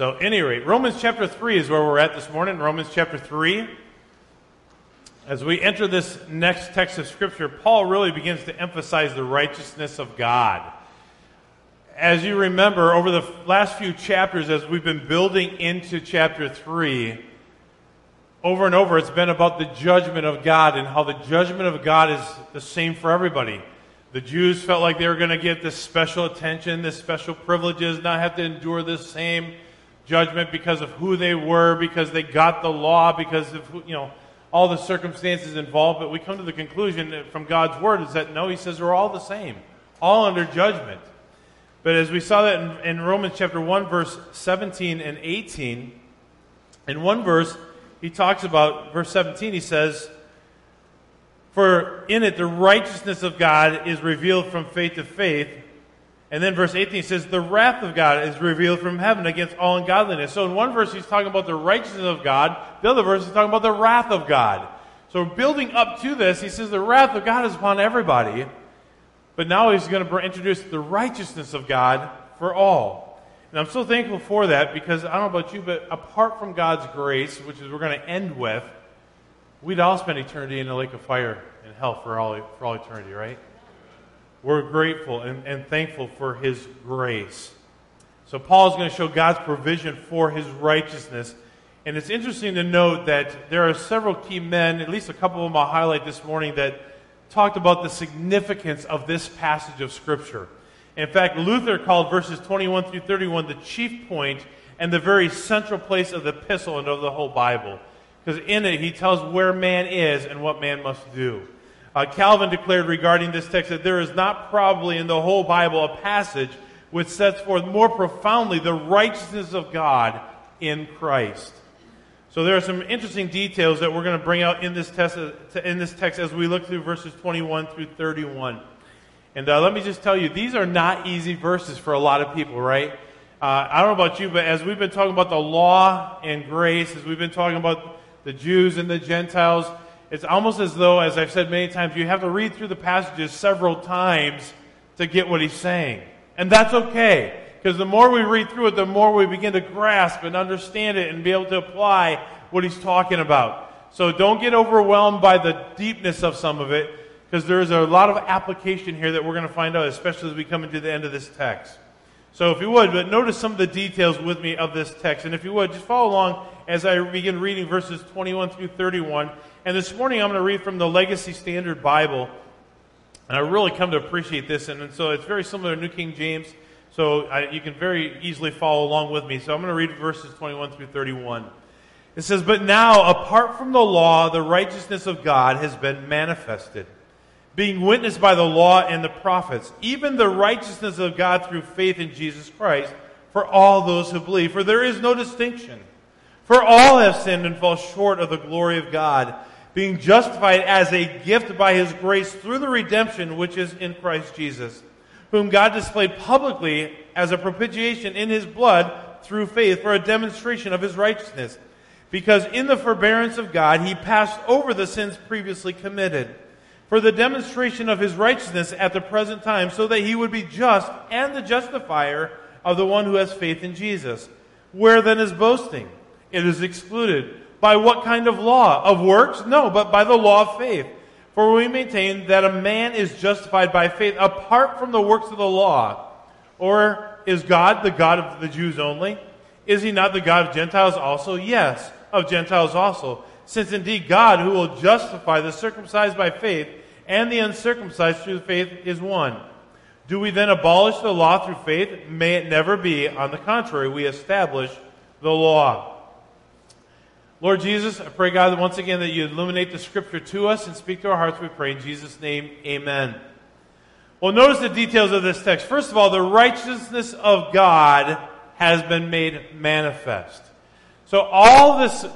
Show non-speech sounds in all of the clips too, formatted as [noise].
So, any rate, Romans chapter 3 is where we're at this morning. Romans chapter 3. As we enter this next text of Scripture, Paul really begins to emphasize the righteousness of God. As you remember, over the last few chapters, as we've been building into chapter 3, over and over, it's been about the judgment of God and how the judgment of God is the same for everybody. The Jews felt like they were going to get this special attention, this special privileges, not have to endure this same judgment because of who they were, because they got the law, because of you know all the circumstances involved. But we come to the conclusion from God's word is that no, He says we're all the same, all under judgment. But as we saw that in, in Romans chapter one, verse seventeen and eighteen, in one verse he talks about verse seventeen. He says for in it, the righteousness of God is revealed from faith to faith. And then verse 18 says, The wrath of God is revealed from heaven against all ungodliness. So in one verse, he's talking about the righteousness of God. The other verse, he's talking about the wrath of God. So building up to this, he says, The wrath of God is upon everybody. But now he's going to introduce the righteousness of God for all. And I'm so thankful for that because I don't know about you, but apart from God's grace, which is we're going to end with, we'd all spend eternity in the lake of fire in hell for all, for all eternity, right? We're grateful and, and thankful for his grace. So Paul is going to show God's provision for his righteousness. And it's interesting to note that there are several key men, at least a couple of them I'll highlight this morning, that talked about the significance of this passage of Scripture. In fact, Luther called verses 21 through 31 the chief point and the very central place of the epistle and of the whole Bible. Because in it, he tells where man is and what man must do. Uh, Calvin declared regarding this text that there is not probably in the whole Bible a passage which sets forth more profoundly the righteousness of God in Christ. So there are some interesting details that we're going to bring out in this, text, in this text as we look through verses 21 through 31. And uh, let me just tell you, these are not easy verses for a lot of people, right? Uh, I don't know about you, but as we've been talking about the law and grace, as we've been talking about the Jews and the Gentiles. It's almost as though, as I've said many times, you have to read through the passages several times to get what he's saying. And that's okay, because the more we read through it, the more we begin to grasp and understand it and be able to apply what he's talking about. So don't get overwhelmed by the deepness of some of it, because there is a lot of application here that we're going to find out, especially as we come into the end of this text. So if you would, but notice some of the details with me of this text. And if you would, just follow along as I begin reading verses 21 through 31. And this morning I'm going to read from the Legacy Standard Bible. And I really come to appreciate this. And, and so it's very similar to New King James. So I, you can very easily follow along with me. So I'm going to read verses 21 through 31. It says, But now, apart from the law, the righteousness of God has been manifested being witnessed by the law and the prophets, even the righteousness of God through faith in Jesus Christ for all those who believe. For there is no distinction. For all have sinned and fall short of the glory of God, being justified as a gift by his grace through the redemption which is in Christ Jesus, whom God displayed publicly as a propitiation in his blood through faith for a demonstration of his righteousness. Because in the forbearance of God, he passed over the sins previously committed for the demonstration of his righteousness at the present time, so that he would be just and the justifier of the one who has faith in Jesus. Where then is boasting? It is excluded. By what kind of law? Of works? No, but by the law of faith. For we maintain that a man is justified by faith apart from the works of the law. Or is God the God of the Jews only? Is he not the God of Gentiles also? Yes, of Gentiles also. Since indeed God, who will justify the circumcised by faith, and the uncircumcised through faith is one. Do we then abolish the law through faith? May it never be. On the contrary, we establish the law. Lord Jesus, I pray, God, once again that you illuminate the scripture to us and speak to our hearts, we pray. In Jesus' name, amen. Well, notice the details of this text. First of all, the righteousness of God has been made manifest. So all this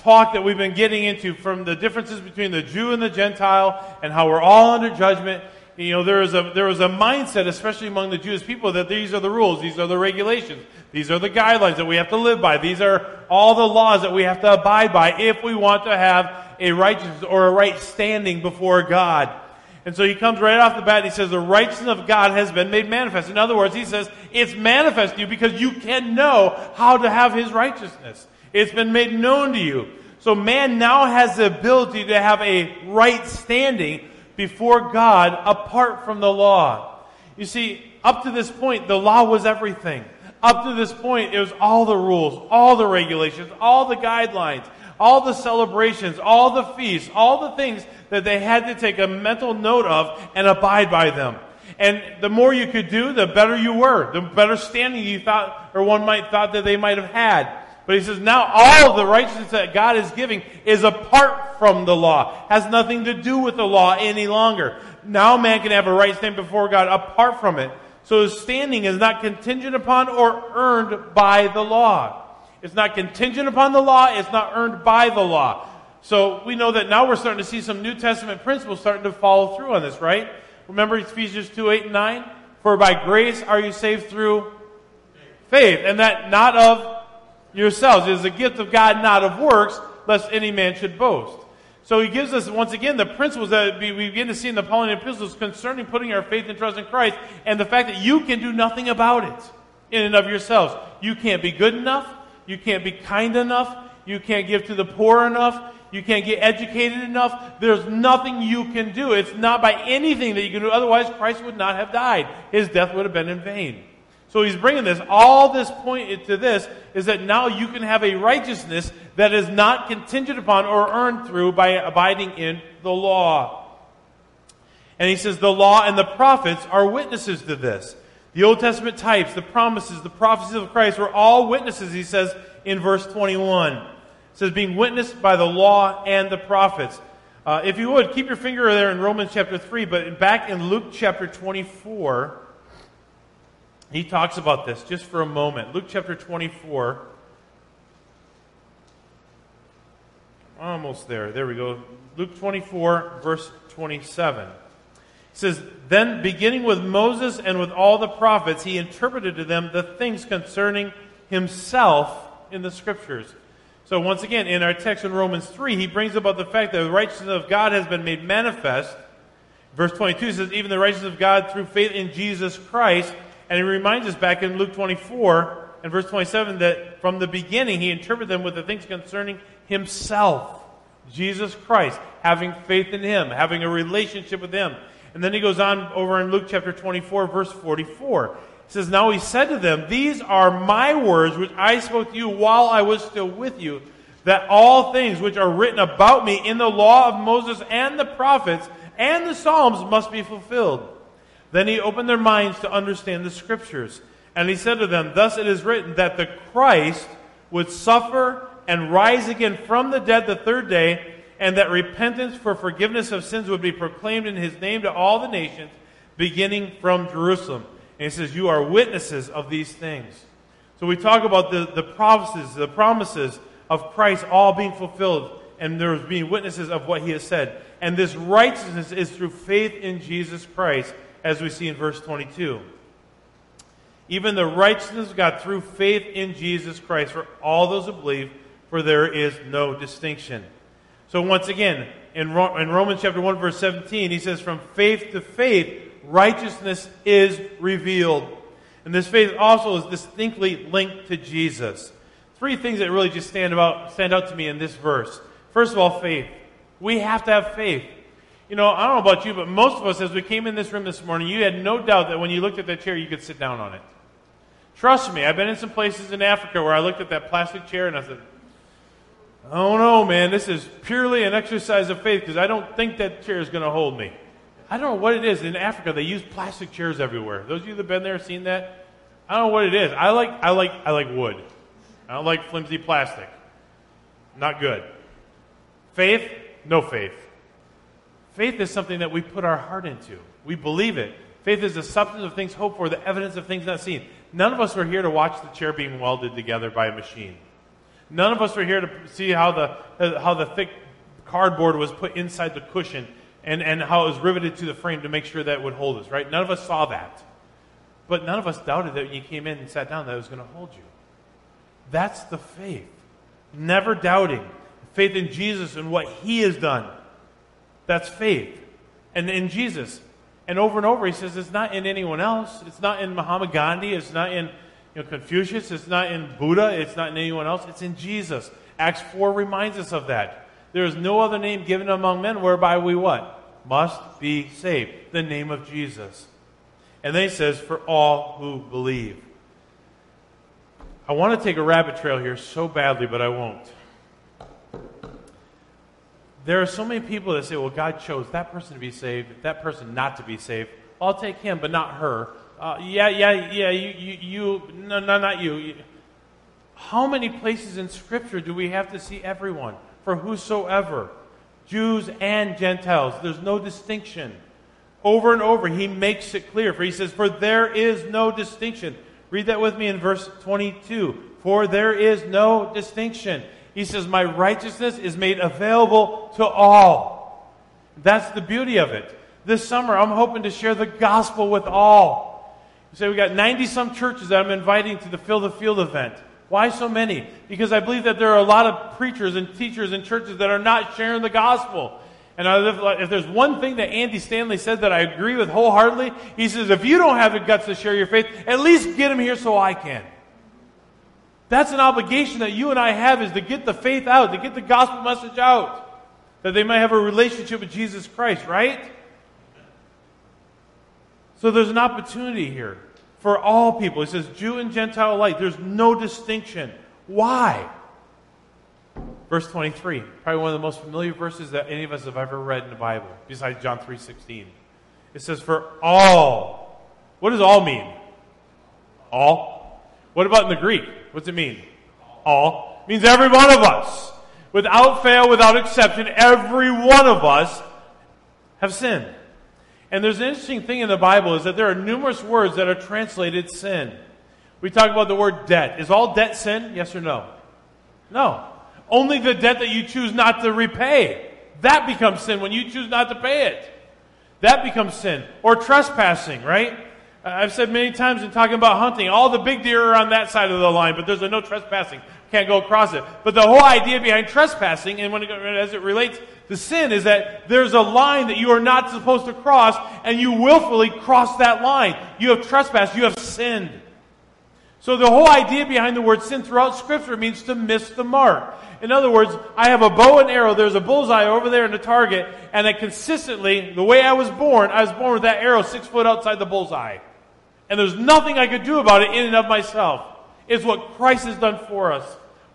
talk that we've been getting into from the differences between the Jew and the Gentile and how we're all under judgment. You know, there is a, there was a mindset, especially among the Jewish people, that these are the rules, these are the regulations, these are the guidelines that we have to live by, these are all the laws that we have to abide by if we want to have a righteous or a right standing before God. And so he comes right off the bat and he says, The righteousness of God has been made manifest. In other words, he says, It's manifest to you because you can know how to have his righteousness. It's been made known to you. So man now has the ability to have a right standing before God apart from the law. You see, up to this point, the law was everything. Up to this point, it was all the rules, all the regulations, all the guidelines, all the celebrations, all the feasts, all the things that they had to take a mental note of and abide by them. And the more you could do, the better you were, the better standing you thought, or one might thought that they might have had. But he says now all the righteousness that God is giving is apart from the law, has nothing to do with the law any longer. Now man can have a right standing before God apart from it. So his standing is not contingent upon or earned by the law. It's not contingent upon the law, it's not earned by the law. So we know that now we're starting to see some New Testament principles starting to follow through on this, right? Remember Ephesians 2 8 and 9? For by grace are you saved through faith, and that not of yourselves. It is a gift of God, not of works, lest any man should boast. So he gives us, once again, the principles that we begin to see in the Pauline epistles concerning putting our faith and trust in Christ and the fact that you can do nothing about it in and of yourselves. You can't be good enough. You can't be kind enough. You can't give to the poor enough. You can't get educated enough. There's nothing you can do. It's not by anything that you can do. Otherwise, Christ would not have died. His death would have been in vain. So he's bringing this. All this point to this is that now you can have a righteousness that is not contingent upon or earned through by abiding in the law. And he says the law and the prophets are witnesses to this. The Old Testament types, the promises, the prophecies of Christ were all witnesses, he says in verse 21. It says, being witnessed by the law and the prophets. Uh, if you would, keep your finger there in Romans chapter 3, but back in Luke chapter 24, he talks about this just for a moment. Luke chapter 24. Almost there. There we go. Luke 24, verse 27. It says, Then beginning with Moses and with all the prophets, he interpreted to them the things concerning himself in the scriptures. So once again, in our text in Romans 3, he brings about the fact that the righteousness of God has been made manifest. Verse 22 says, Even the righteousness of God through faith in Jesus Christ and he reminds us back in Luke 24 and verse 27 that from the beginning he interpreted them with the things concerning himself, Jesus Christ, having faith in him, having a relationship with him. And then he goes on over in Luke chapter 24, verse 44. He says, Now he said to them, These are my words which I spoke to you while I was still with you, that all things which are written about me in the law of Moses and the prophets and the Psalms must be fulfilled. Then he opened their minds to understand the scriptures. And he said to them, Thus it is written that the Christ would suffer and rise again from the dead the third day, and that repentance for forgiveness of sins would be proclaimed in his name to all the nations, beginning from Jerusalem. And he says, You are witnesses of these things. So we talk about the, the prophecies, the promises of Christ all being fulfilled, and there's being witnesses of what he has said. And this righteousness is through faith in Jesus Christ as we see in verse 22. Even the righteousness of God through faith in Jesus Christ for all those who believe, for there is no distinction. So, once again, in, Ro- in Romans chapter 1, verse 17, he says, From faith to faith, righteousness is revealed. And this faith also is distinctly linked to Jesus. Three things that really just stand, about, stand out to me in this verse. First of all, faith. We have to have faith. You know, I don't know about you, but most of us, as we came in this room this morning, you had no doubt that when you looked at that chair, you could sit down on it. Trust me, I've been in some places in Africa where I looked at that plastic chair and I said, Oh no, man, this is purely an exercise of faith because I don't think that chair is going to hold me. I don't know what it is. In Africa, they use plastic chairs everywhere. Those of you that have been there, seen that? I don't know what it is. I like, I like, I like wood. I don't like flimsy plastic. Not good. Faith? No faith. Faith is something that we put our heart into. We believe it. Faith is the substance of things hoped for, the evidence of things not seen. None of us were here to watch the chair being welded together by a machine. None of us were here to see how the, how the thick cardboard was put inside the cushion and, and how it was riveted to the frame to make sure that it would hold us, right? None of us saw that. But none of us doubted that when you came in and sat down that it was going to hold you. That's the faith. Never doubting. Faith in Jesus and what he has done. That's faith. and in Jesus. And over and over, he says it's not in anyone else. It's not in Muhammad Gandhi. It's not in you know, Confucius. It's not in Buddha. It's not in anyone else. It's in Jesus. Acts 4 reminds us of that. There is no other name given among men whereby we what? Must be saved. The name of Jesus. And then he says, for all who believe. I want to take a rabbit trail here so badly, but I won't. There are so many people that say, well, God chose that person to be saved, that person not to be saved. I'll take him, but not her. Uh, yeah, yeah, yeah, you, you, you, no, no, not you. How many places in Scripture do we have to see everyone? For whosoever, Jews and Gentiles, there's no distinction. Over and over, he makes it clear. For he says, For there is no distinction. Read that with me in verse 22. For there is no distinction. He says, My righteousness is made available to all. That's the beauty of it. This summer, I'm hoping to share the gospel with all. You say, We got 90 some churches that I'm inviting to the Fill the Field event. Why so many? Because I believe that there are a lot of preachers and teachers in churches that are not sharing the gospel. And if there's one thing that Andy Stanley said that I agree with wholeheartedly, he says, if you don't have the guts to share your faith, at least get them here so I can. That's an obligation that you and I have is to get the faith out, to get the gospel message out, that they might have a relationship with Jesus Christ, right? So there's an opportunity here for all people. He says Jew and Gentile alike. There's no distinction. Why? Verse 23, probably one of the most familiar verses that any of us have ever read in the Bible, besides John 3.16. It says, for all. What does all mean? All. What about in the Greek? What's it mean? All. It means every one of us. Without fail, without exception, every one of us have sinned. And there's an interesting thing in the Bible is that there are numerous words that are translated sin. We talk about the word debt. Is all debt sin? Yes or no? No. Only the debt that you choose not to repay. That becomes sin when you choose not to pay it. That becomes sin. Or trespassing, right? I've said many times in talking about hunting, all the big deer are on that side of the line, but there's a no trespassing. Can't go across it. But the whole idea behind trespassing, and when it, as it relates to sin, is that there's a line that you are not supposed to cross, and you willfully cross that line. You have trespassed. You have sinned. So the whole idea behind the word sin throughout Scripture means to miss the mark. In other words, I have a bow and arrow. There's a bullseye over there in the target, and I consistently, the way I was born, I was born with that arrow six foot outside the bullseye. And there's nothing I could do about it in and of myself. It's what Christ has done for us.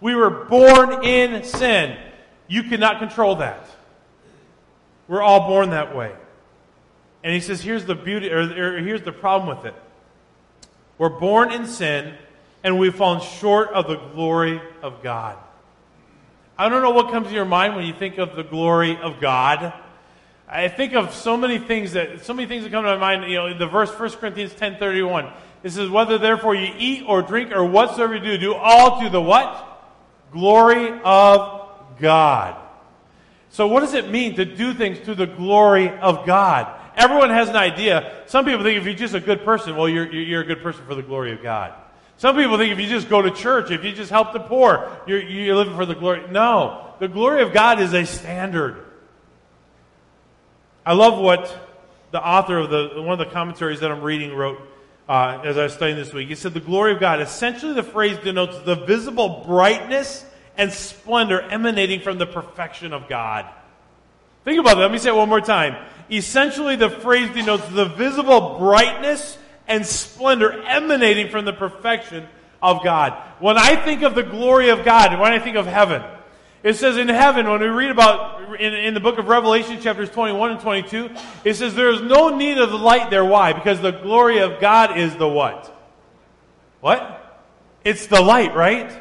We were born in sin. You cannot control that. We're all born that way. And he says, here's the beauty, or, or here's the problem with it. We're born in sin, and we've fallen short of the glory of God. I don't know what comes to your mind when you think of the glory of God. I think of so many things that so many things that come to my mind. You know, the verse 1 Corinthians ten thirty one. It says, "Whether therefore you eat or drink or whatsoever you do, do all to the what? Glory of God." So, what does it mean to do things to the glory of God? Everyone has an idea. Some people think if you're just a good person, well, you're, you're a good person for the glory of God. Some people think if you just go to church, if you just help the poor, you're, you're living for the glory. No, the glory of God is a standard. I love what the author of the one of the commentaries that I'm reading wrote uh, as I was studying this week. He said, "The glory of God." Essentially, the phrase denotes the visible brightness and splendor emanating from the perfection of God. Think about that. Let me say it one more time. Essentially, the phrase denotes the visible brightness and splendor emanating from the perfection of God. When I think of the glory of God, when I think of heaven, it says in heaven, when we read about in, in, the book of Revelation, chapters 21 and 22, it says there is no need of the light there. Why? Because the glory of God is the what? What? It's the light, right?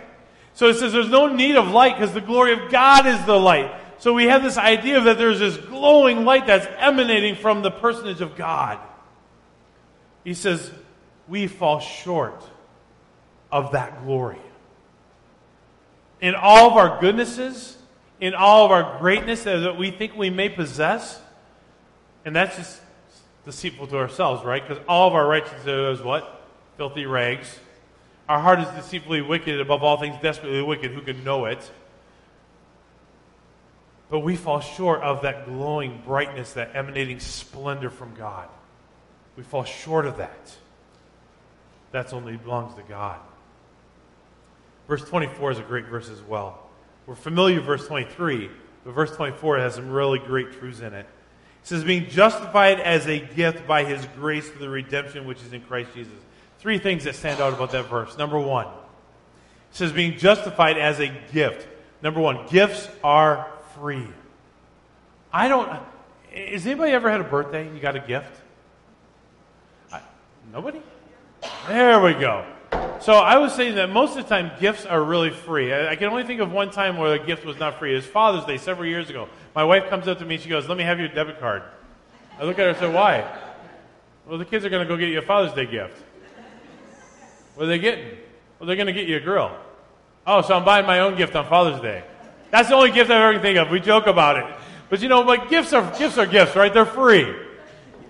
So it says there's no need of light because the glory of God is the light. So we have this idea that there's this glowing light that's emanating from the personage of God. He says, we fall short of that glory. In all of our goodnesses, in all of our greatness that we think we may possess, and that's just deceitful to ourselves, right? Because all of our righteousness is what? Filthy rags. Our heart is deceitfully wicked, above all things, desperately wicked. Who can know it? But we fall short of that glowing brightness, that emanating splendor from God. We fall short of that. That's only belongs to God. Verse 24 is a great verse as well. We're familiar with verse 23, but verse 24 has some really great truths in it. It says, being justified as a gift by his grace through the redemption which is in Christ Jesus. Three things that stand out about that verse. Number one, it says, being justified as a gift. Number one, gifts are free. I don't. Has anybody ever had a birthday and you got a gift? I, nobody? There we go. So I was saying that most of the time gifts are really free. I, I, can only think of one time where a gift was not free. It was Father's Day several years ago. My wife comes up to me and she goes, Let me have your debit card. I look at her and say, Why? Well, the kids are going to go get you a Father's Day gift. What are they getting? Well, they're going to get you a grill. Oh, so I'm buying my own gift on Father's Day. That's the only gift I've ever think of. We joke about it. But you know, like gifts are gifts are gifts, right? They're free.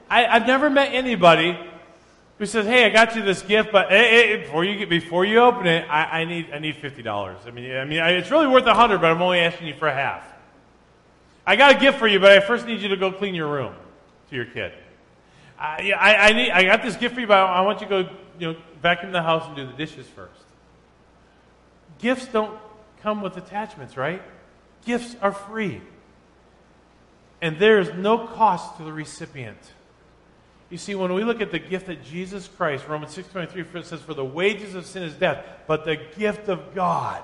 I, I've never met anybody who says, "Hey, I got you this gift, but hey, hey, before you get, before you open it, I, I need I need fifty dollars. I mean, I mean, it's really worth a hundred, but I'm only asking you for half. I got a gift for you, but I first need you to go clean your room to your kid. I, I, I need I got this gift for you, but I want you to go you know vacuum the house and do the dishes first. Gifts don't come with attachments, right? Gifts are free, and there is no cost to the recipient. You see, when we look at the gift that Jesus Christ, Romans 6.23 says, For the wages of sin is death, but the gift of God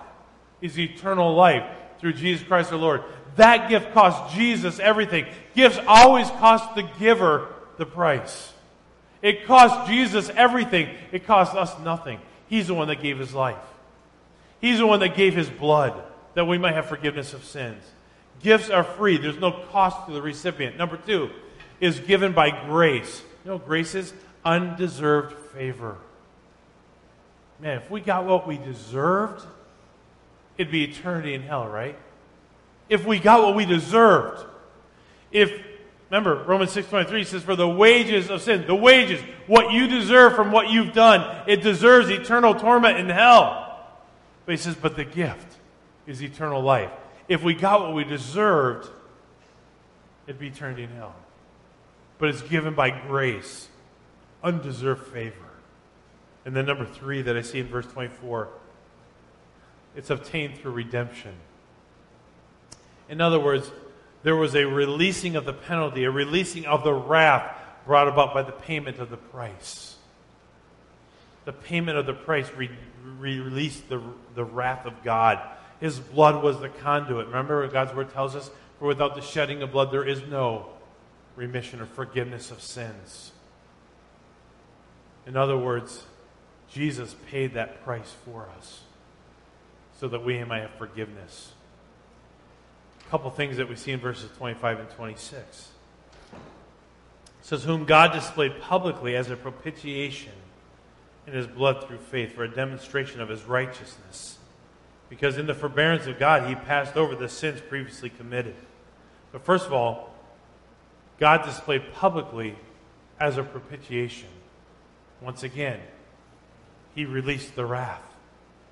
is eternal life through Jesus Christ our Lord. That gift cost Jesus everything. Gifts always cost the giver the price. It cost Jesus everything. It cost us nothing. He's the one that gave his life. He's the one that gave his blood that we might have forgiveness of sins. Gifts are free. There's no cost to the recipient. Number two is given by grace. You know, grace is undeserved favor. Man, if we got what we deserved, it'd be eternity in hell, right? If we got what we deserved. If remember Romans 6:23 says for the wages of sin, the wages, what you deserve from what you've done, it deserves eternal torment in hell. But he says but the gift is eternal life. If we got what we deserved, it'd be eternity in hell but it's given by grace, undeserved favor. And then number three that I see in verse 24, it's obtained through redemption. In other words, there was a releasing of the penalty, a releasing of the wrath brought about by the payment of the price. The payment of the price re- re- released the, the wrath of God. His blood was the conduit. Remember what God's word tells us? For without the shedding of blood, there is no remission or forgiveness of sins. In other words, Jesus paid that price for us so that we might have forgiveness. A couple things that we see in verses 25 and 26. It says, Whom God displayed publicly as a propitiation in his blood through faith for a demonstration of his righteousness. Because in the forbearance of God, he passed over the sins previously committed. But first of all, God displayed publicly as a propitiation. Once again, he released the wrath.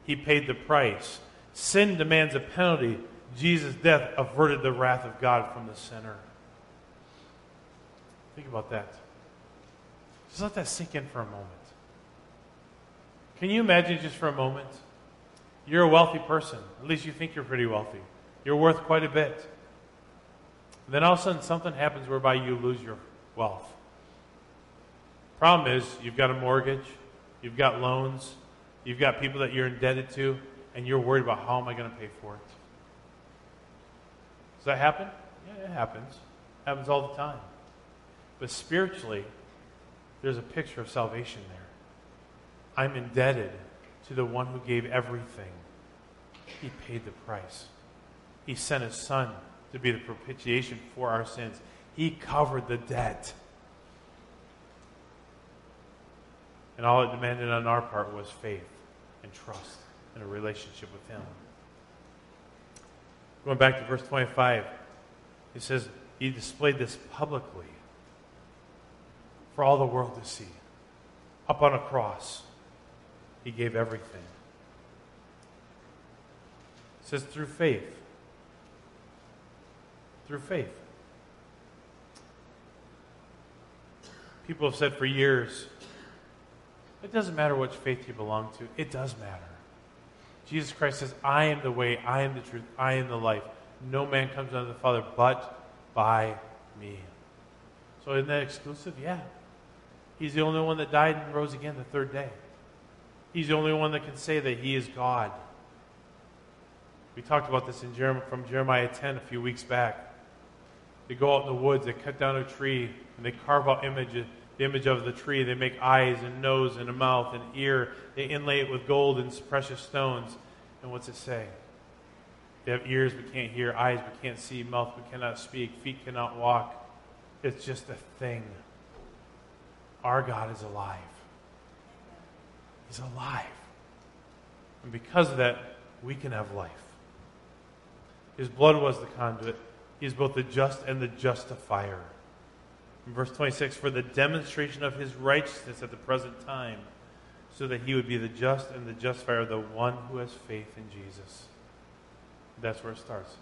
He paid the price. Sin demands a penalty. Jesus' death averted the wrath of God from the sinner. Think about that. Just let that sink in for a moment. Can you imagine just for a moment? You're a wealthy person. At least you think you're pretty wealthy. You're worth quite a bit. Then all of a sudden something happens whereby you lose your wealth. Problem is, you've got a mortgage, you've got loans, you've got people that you're indebted to, and you're worried about how am I going to pay for it. Does that happen? Yeah, it happens. It happens all the time. But spiritually, there's a picture of salvation there. I'm indebted to the one who gave everything. He paid the price. He sent his son to be the propitiation for our sins. He covered the debt. And all it demanded on our part was faith and trust and a relationship with Him. Going back to verse 25, he says, He displayed this publicly for all the world to see. Up on a cross, He gave everything. It says, through faith through faith. People have said for years, it doesn't matter which faith you belong to, it does matter. Jesus Christ says, I am the way, I am the truth, I am the life. No man comes unto the Father but by me. So isn't that exclusive? Yeah. He's the only one that died and rose again the third day. He's the only one that can say that he is God. We talked about this in Jeremiah, from Jeremiah 10 a few weeks back. They go out in the woods, they cut down a tree, and they carve out images, the image of the tree. They make eyes and nose and a mouth and ear. They inlay it with gold and precious stones. And what's it say? They have ears but can't hear, eyes but can't see, mouth but cannot speak, feet cannot walk. It's just a thing. Our God is alive. He's alive. And because of that, we can have life. His blood was the conduit. He is both the just and the justifier. In verse 26, for the demonstration of his righteousness at the present time, so that he would be the just and the justifier of the one who has faith in Jesus. That's where it starts.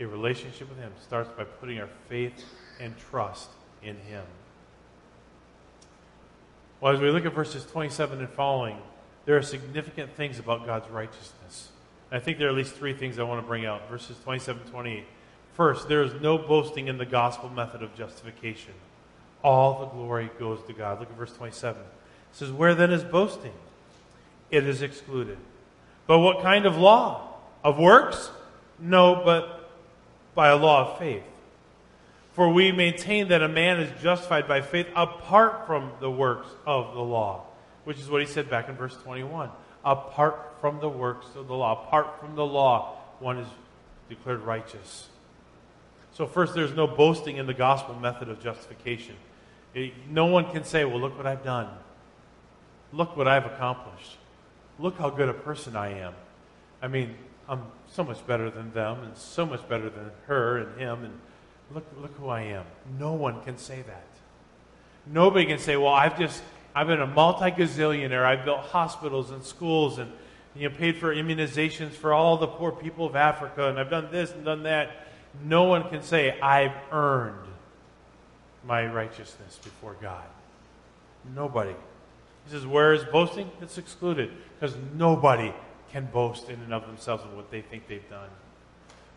A relationship with him starts by putting our faith and trust in him. Well, as we look at verses 27 and following, there are significant things about God's righteousness. I think there are at least three things I want to bring out. Verses 27 28. First, there is no boasting in the gospel method of justification. All the glory goes to God. Look at verse 27. It says, Where then is boasting? It is excluded. But what kind of law? Of works? No, but by a law of faith. For we maintain that a man is justified by faith apart from the works of the law, which is what he said back in verse 21. Apart from the works of the law, apart from the law, one is declared righteous. So, first, there's no boasting in the gospel method of justification. It, no one can say, Well, look what I've done. Look what I've accomplished. Look how good a person I am. I mean, I'm so much better than them, and so much better than her and him, and look, look who I am. No one can say that. Nobody can say, Well, I've just, I've been a multi gazillionaire. I've built hospitals and schools and you know, paid for immunizations for all the poor people of Africa, and I've done this and done that. No one can say, I've earned my righteousness before God. Nobody. He says, Where is boasting? It's excluded because nobody can boast in and of themselves of what they think they've done.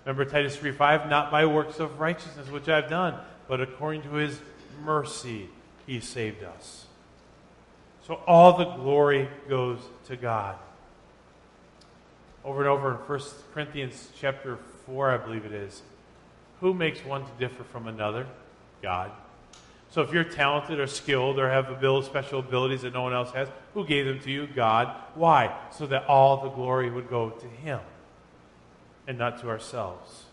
Remember Titus 3 5? Not by works of righteousness which I've done, but according to his mercy he saved us. So all the glory goes to God. Over and over in 1 Corinthians chapter 4, I believe it is. Who makes one to differ from another? God. So if you're talented or skilled or have special abilities that no one else has, who gave them to you? God. Why? So that all the glory would go to Him and not to ourselves.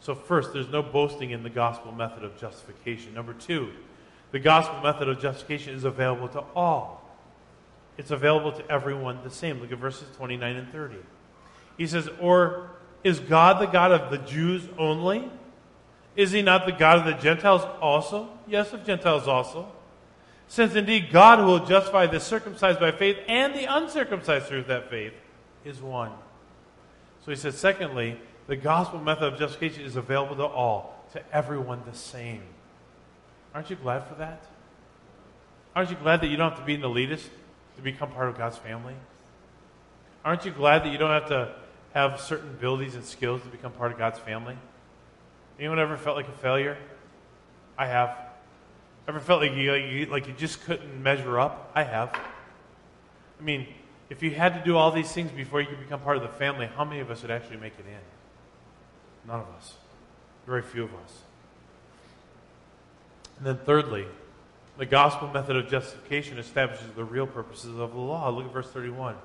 So, first, there's no boasting in the gospel method of justification. Number two, the gospel method of justification is available to all. It's available to everyone the same. Look at verses 29 and 30. He says, Or is God the God of the Jews only? Is he not the God of the Gentiles also? Yes, of Gentiles also. Since indeed God who will justify the circumcised by faith and the uncircumcised through that faith is one. So he says, secondly, the gospel method of justification is available to all, to everyone the same. Aren't you glad for that? Aren't you glad that you don't have to be an elitist to become part of God's family? Aren't you glad that you don't have to have certain abilities and skills to become part of God's family? Anyone ever felt like a failure? I have. Ever felt like you, like you, like you just couldn't measure up? I have. I mean, if you had to do all these things before you could become part of the family, how many of us would actually make it in? None of us. Very few of us. And then, thirdly, the gospel method of justification establishes the real purposes of the law. Look at verse 31.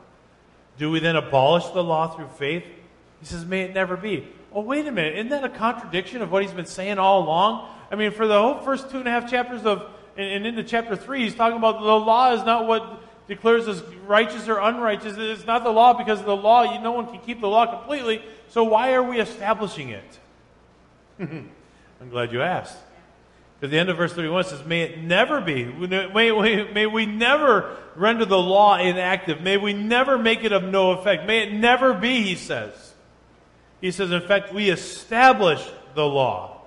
Do we then abolish the law through faith? He says, May it never be. Oh, wait a minute. Isn't that a contradiction of what he's been saying all along? I mean, for the whole first two and a half chapters of, and, and into chapter three, he's talking about the law is not what declares us righteous or unrighteous. It's not the law because the law. You, no one can keep the law completely. So why are we establishing it? [laughs] I'm glad you asked. Because the end of verse 31 says, May it never be. May, may, may we never render the law inactive. May we never make it of no effect. May it never be, he says. He says, in fact, we establish the law.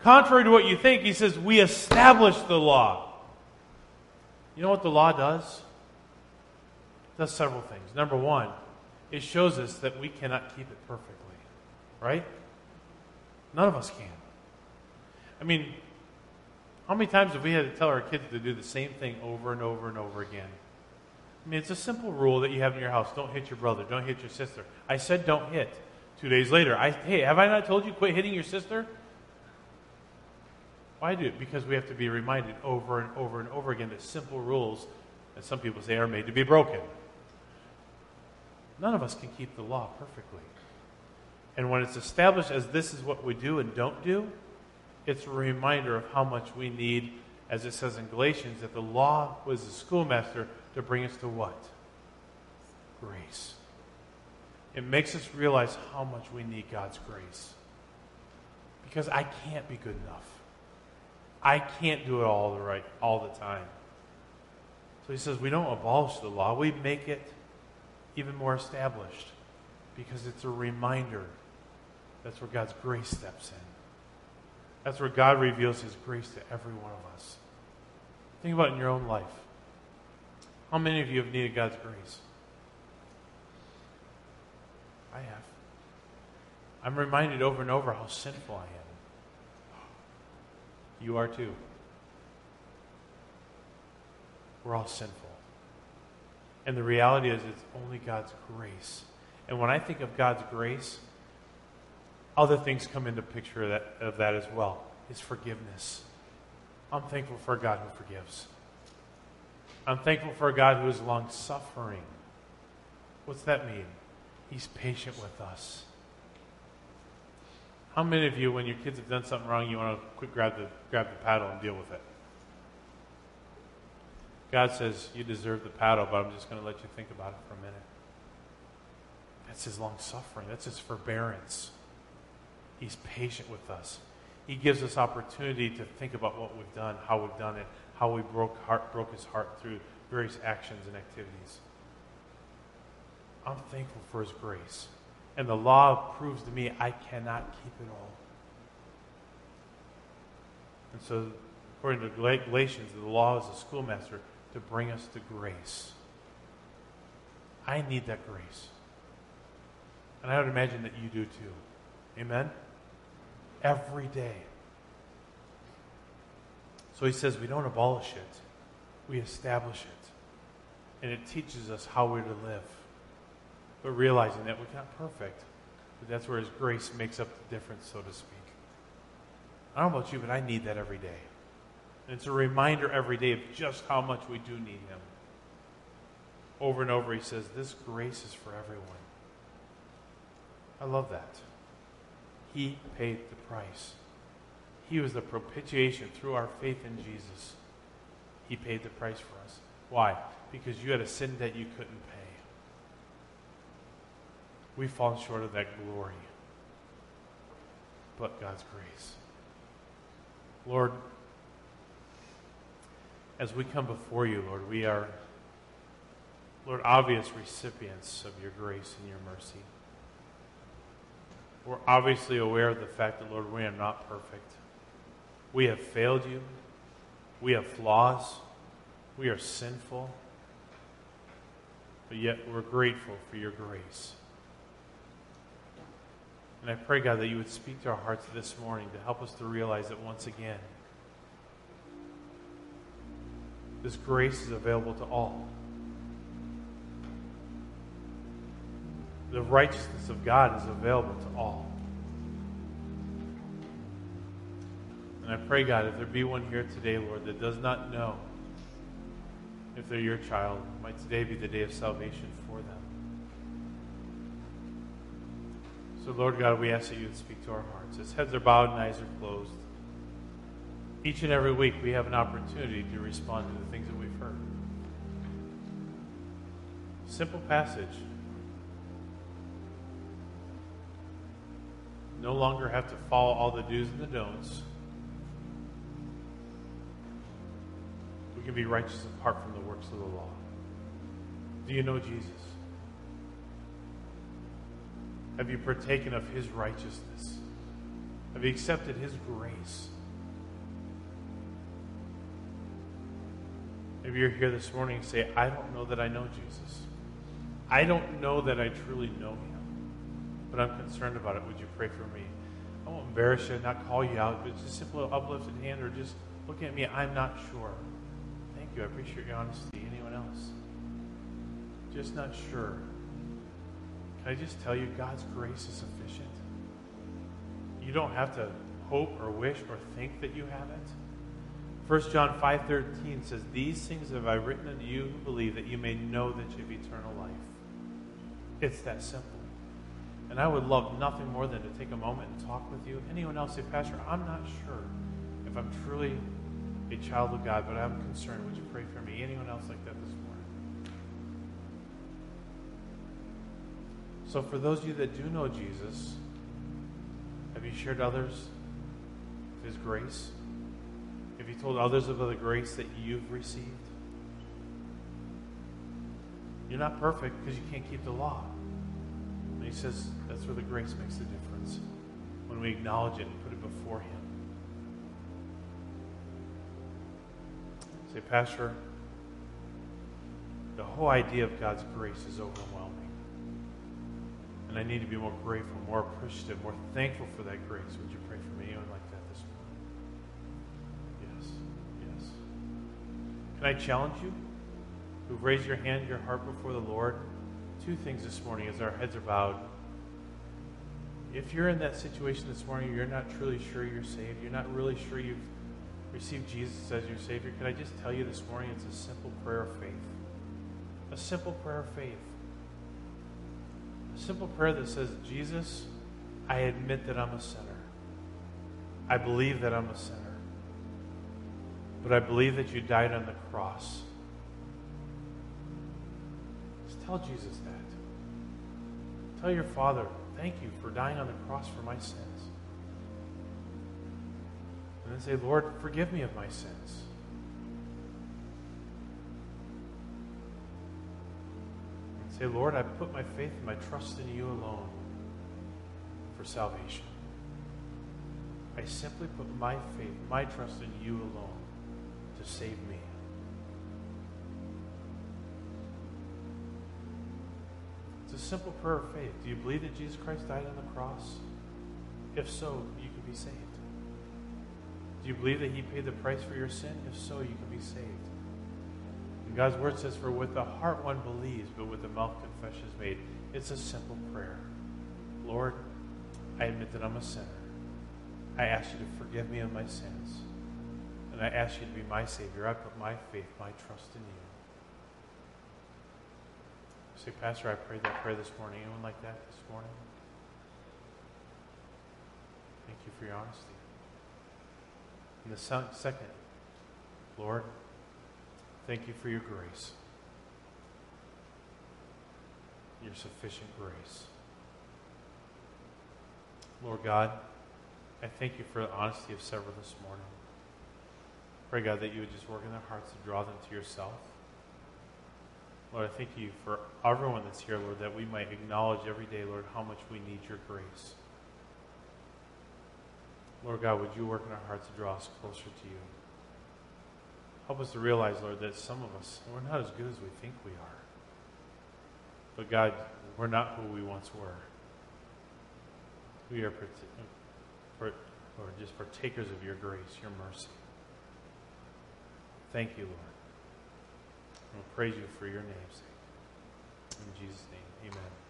Contrary to what you think, he says, we establish the law. You know what the law does? It does several things. Number one, it shows us that we cannot keep it perfectly. Right? None of us can. I mean, how many times have we had to tell our kids to do the same thing over and over and over again? I mean, it's a simple rule that you have in your house. Don't hit your brother. Don't hit your sister. I said don't hit. Two days later, I, hey, have I not told you quit hitting your sister? Why do it? Because we have to be reminded over and over and over again that simple rules, that some people say, are made to be broken. None of us can keep the law perfectly. And when it's established as this is what we do and don't do, it's a reminder of how much we need, as it says in Galatians, that the law was the schoolmaster to bring us to what? Grace. It makes us realize how much we need God's grace. Because I can't be good enough. I can't do it all the right all the time. So he says we don't abolish the law, we make it even more established because it's a reminder that's where God's grace steps in. That's where God reveals his grace to every one of us. Think about it in your own life. How many of you have needed God's grace? I have. I'm reminded over and over how sinful I am. You are too. We're all sinful. And the reality is, it's only God's grace. And when I think of God's grace, other things come into picture of that, of that as well. is forgiveness. I'm thankful for a God who forgives. I'm thankful for a God who is long suffering. What's that mean? He's patient with us. How many of you, when your kids have done something wrong, you want to quick grab the, grab the paddle and deal with it? God says, You deserve the paddle, but I'm just going to let you think about it for a minute. That's his long suffering, that's his forbearance. He's patient with us. He gives us opportunity to think about what we've done, how we've done it, how we broke, heart, broke his heart through various actions and activities. I'm thankful for his grace. And the law proves to me I cannot keep it all. And so, according to Galatians, the law is a schoolmaster to bring us to grace. I need that grace. And I would imagine that you do too. Amen? Every day. So he says we don't abolish it, we establish it. And it teaches us how we're to live. But realizing that we're not perfect, but that's where his grace makes up the difference, so to speak. I don't know about you, but I need that every day. And it's a reminder every day of just how much we do need him. Over and over, he says, This grace is for everyone. I love that. He paid the price. He was the propitiation through our faith in Jesus. He paid the price for us. Why? Because you had a sin that you couldn't pay. We've fallen short of that glory. But God's grace. Lord, as we come before you, Lord, we are, Lord, obvious recipients of your grace and your mercy. We're obviously aware of the fact that, Lord, we are not perfect. We have failed you. We have flaws. We are sinful. But yet we're grateful for your grace. And I pray, God, that you would speak to our hearts this morning to help us to realize that once again, this grace is available to all. The righteousness of God is available to all. And I pray, God, if there be one here today, Lord, that does not know if they're your child, might today be the day of salvation for them. So, Lord God, we ask that you would speak to our hearts. As heads are bowed and eyes are closed, each and every week we have an opportunity to respond to the things that we've heard. Simple passage. No longer have to follow all the do's and the don'ts. We can be righteous apart from the works of the law. Do you know Jesus? Have you partaken of his righteousness? Have you accepted His grace? Maybe you're here this morning and say, I don't know that I know Jesus. I don't know that I truly know Him, but I'm concerned about it. Would you pray for me? I won't embarrass you, not call you out, but just simply uplifted hand or just looking at me. I'm not sure. Thank you. I appreciate your honesty. Anyone else? Just not sure. Can I just tell you, God's grace is sufficient? You don't have to hope or wish or think that you have it. 1 John 5.13 says, These things have I written unto you who believe that you may know that you have eternal life. It's that simple. And I would love nothing more than to take a moment and talk with you. Anyone else say, Pastor, I'm not sure if I'm truly a child of God, but I'm concerned. Would you pray for me? Anyone else like that this morning? So, for those of you that do know Jesus, have you shared others His grace? Have you told others of the grace that you've received? You're not perfect because you can't keep the law. He says that's where the grace makes the difference. When we acknowledge it and put it before Him. Say, Pastor, the whole idea of God's grace is overwhelming. And I need to be more grateful, more appreciative, more thankful for that grace. Would you pray for me? Anyone like that this morning? Yes. Yes. Can I challenge you? Who've raised your hand, your heart before the Lord? Two things this morning as our heads are bowed. If you're in that situation this morning, you're not truly sure you're saved, you're not really sure you've received Jesus as your Savior, can I just tell you this morning it's a simple prayer of faith. A simple prayer of faith. A simple prayer that says, Jesus, I admit that I'm a sinner. I believe that I'm a sinner. But I believe that you died on the cross. Tell Jesus that. Tell your Father, thank you for dying on the cross for my sins. And then say, Lord, forgive me of my sins. Say, Lord, I put my faith and my trust in you alone for salvation. I simply put my faith, my trust in you alone to save me. A simple prayer of faith. Do you believe that Jesus Christ died on the cross? If so, you can be saved. Do you believe that he paid the price for your sin? If so, you can be saved. And God's word says, For with the heart one believes, but with the mouth confession is made. It's a simple prayer. Lord, I admit that I'm a sinner. I ask you to forgive me of my sins. And I ask you to be my Savior. I put my faith, my trust in you. Say, Pastor, I prayed that prayer this morning. Anyone like that this morning? Thank you for your honesty. And the second, Lord, Thank you for your grace, your sufficient grace. Lord God, I thank you for the honesty of several this morning. Pray, God, that you would just work in their hearts to draw them to yourself. Lord, I thank you for everyone that's here, Lord, that we might acknowledge every day, Lord, how much we need your grace. Lord God, would you work in our hearts to draw us closer to you? Help us to realize, Lord, that some of us, we're not as good as we think we are. But God, we're not who we once were. We are just partakers of your grace, your mercy. Thank you, Lord. And we'll praise you for your name's sake. In Jesus' name, amen.